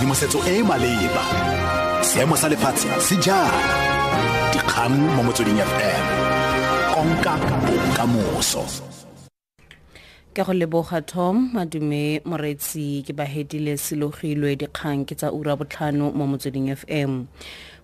tshedimosetso e e maleba. Seemo sa lefatshe se jang? Dikgang mo motsweding fm konka bokamoso. Ke go leboga tom madume moretsi ke bahedile selogilwe dikgang ke tsa ura botlhano mo motsweding fm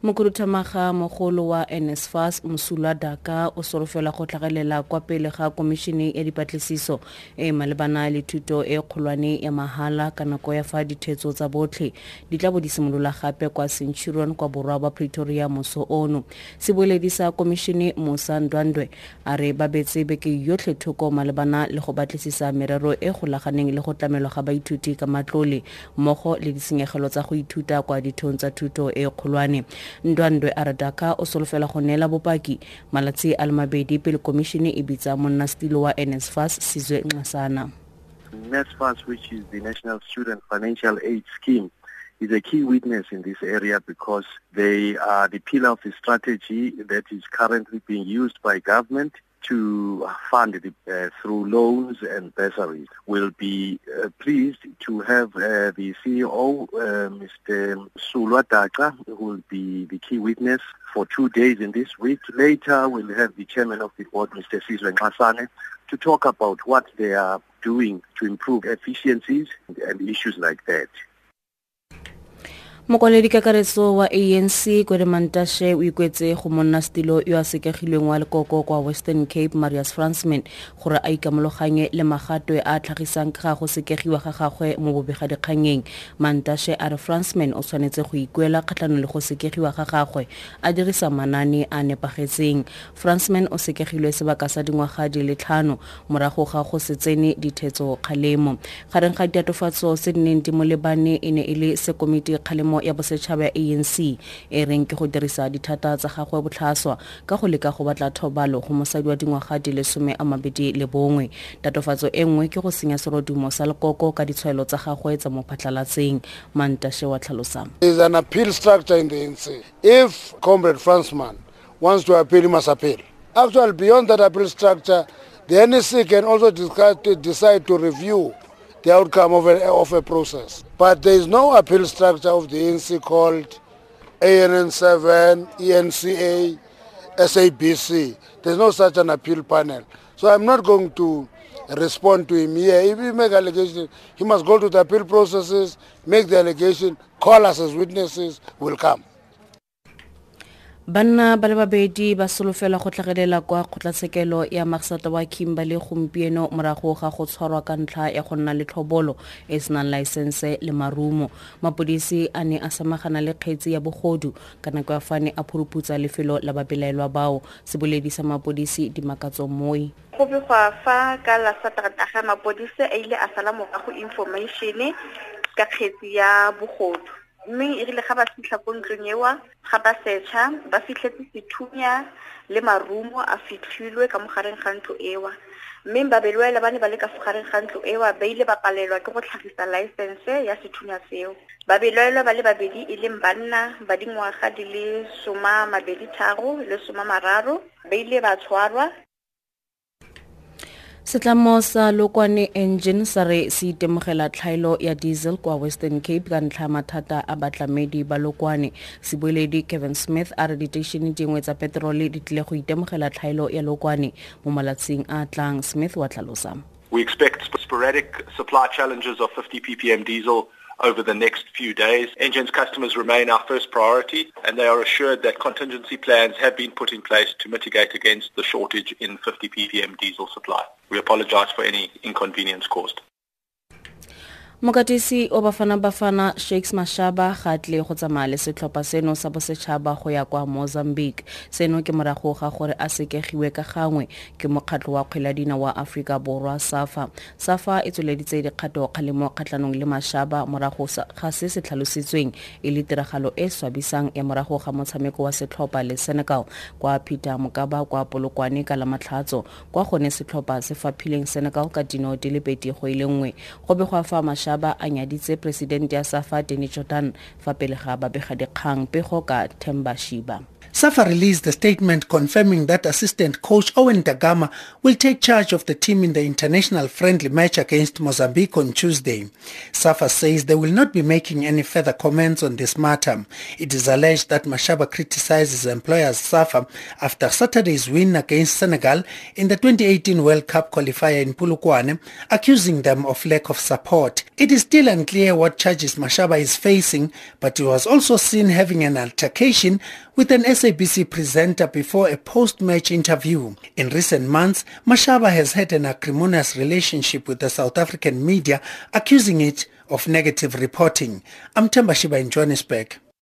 mokhuduthamaga mogolo wa nsfas mosula daka o solofela go tlhagelela kwa pele ga komišene ya dipatlisiso e malebana le thuto e kgolwane ya mahala ka nako ya fa dithetso tsa botlhe di tla bo di simolola gape kwa centurion kwa borwa ba pretoria moso ono. Seboeledi sa komišene mosa ndwandwe a re ba betse beke yotlhe thoko malebana le go batlisisa merero e golaganeng le go tlamelwa ga baithuti ka matlole mmogo le ditshenyegelo tsa go ithuta kwa dithong tsa thuto e kgolwane ndwandwe a re daca o solofela go neela bopaki malatsi a le mabedi pele komišene e bitsa monnasetilo wa nsfas sizwe nxasana NSFAS, which is the National Student Financial Aid Scheme, is a key witness in this area because they are the pillar of the strategy that is currently being used by government to fund the, uh, through loans and bursaries. We'll be uh, pleased to have uh, the CEO, Mr. Sulwa who will be the key witness for two days in this week. Later, we'll have the chairman of the board, Mr. Sizwe Nxasana, to talk about what they are doing to improve efficiencies and issues like that. Mokwaledi kakaretso wa anc kwere mantashe o ikwetse go monna setilo yo a sekegilweng wa lekoko kwa western cape marius fransman gore a ikamologanye le magato a tlhagisang ga go sekegiwa ga gagwe mo bobegadikganyeng. Mantashe a re fransman o tshwanetse go ikuela kgatlhanong le go sekegiwa ga gagwe a dirisa manane a nepagetseng. Fransman o sekegilwe sebaka sa dingwaga di le tlhano morago ga go se tsene dithetso kgalemo gareng ga ditatofatso tse di neng di molebane e ne e le sekomiti kgalemo ya bosetšhaba ya anc e reng ke go dirisa dithata tsa gagwe botlhaswa ka go leka go batla thobalo go mosadi wa dingwaga di le some a mabedi le bongwe tatofatso e nngwe ke go senya serodumo sa lekoko ka ditshwaelo tsa gagwe tsa mo phatlalatseng mantashe wa tlhalosang the NC. If Comrade Fransman wants to appeal, he must appeal. Actually, beyond that appeal structure, the NEC can also decide to review the outcome of a, of a process. But there is no appeal structure of the NC called ANN7, ENCA, SABC. There's no such an appeal panel. So I'm not going to respond to him here. If he make allegation, he must go to the appeal processes, make the allegation, call us as witnesses, we'll come. Banna ba le babedi ba solofela go tlhagelela kwa kgotlatshekelo ya magsata wa kimberley gompieno morago ga go tshwarwa ka ntlha ya go nna le tlhobolo e senang laesense le marumo. Mapodisi a ne a samagana le kgetsi ya bogodu ka nako ya fane a phuruputsa lefelo la babelaelwa bao. Seboledi sa mapodisi dimakatso moi. Go begwa fa ka la sateretaga mapodisi a ile a sala morago information ka kgetsi ya bogodu mme e rile ga ba fitlha ko ntlong ewa ga ba setšha ba fitlhetse sethunya le marumo a fitlhilwe ka mogareng ga ntlo ewa mme babelwaela ba ne ba le ka fogareng ga ntlo ewa ba ile ba palelwa ke go tlhagisa laesense ya sethunya seo. Babelwaelwa ba le babedi e leng banna ba dingwaga di le soma mabedi tharo le soma mararo ba ile ba tshwarwa setlamo sa lokwane engen sa re se itemogela tlhaelo ya diesel kwa western cape ka ntlha mathata a batlamedi ba lokwane seboeledi kevin smith a re diteišene dingwe tsa peterole di tlile go itemogela tlhaelo ya lokwane mo malatsing a tlang smith wa tlhalosa We expect sporadic supply challenges of 50 ppm diesel over the next few days. Engen's customers remain our first priority and they are assured that contingency plans have been put in place to mitigate against the shortage in 50 ppm diesel supply. We apologize for any inconvenience caused. Mokatisi o bafana bafana shakes mashaba ga tle go tsamaya le setlhopha seno sa bosetšhaba go ya kwa mozambique. Seno ke morago ga gore a sekegiwe ka gangwe ke mokgatlho wa kgweladina wa aforika borwa safa. Safa e tsweleditse dikgato kgalemo kgatlhanong le mashaba morago ga se se tlhalositsweng e le tiragalo e swabisang ya morago ga motshameko wa setlhopha le senegal kwa peter mokaba kwa polokwane ka lamatlhatso kwa gone setlhopha se faphileng senegal ka dino di le pedi go ile nngwe. Go be go a fa mashaba a nyaditse presidente ya safa jordaan fa pele ga babegadikgang pego ka themba shiba SAFA released a statement confirming that assistant coach Owen Da Gama will take charge of the team in the international friendly match against Mozambique on Tuesday. SAFA says they will not be making any further comments on this matter. It is alleged that Mashaba criticizes employers SAFA after Saturday's win against Senegal in the 2018 World Cup qualifier in Polokwane, accusing them of lack of support. It is still unclear what charges Mashaba is facing, but he was also seen having an altercation with an SABC presenter before a post-match interview. In recent months, Mashaba has had an acrimonious relationship with the South African media, accusing it of negative reporting. I'm Themba Shiba in Johannesburg.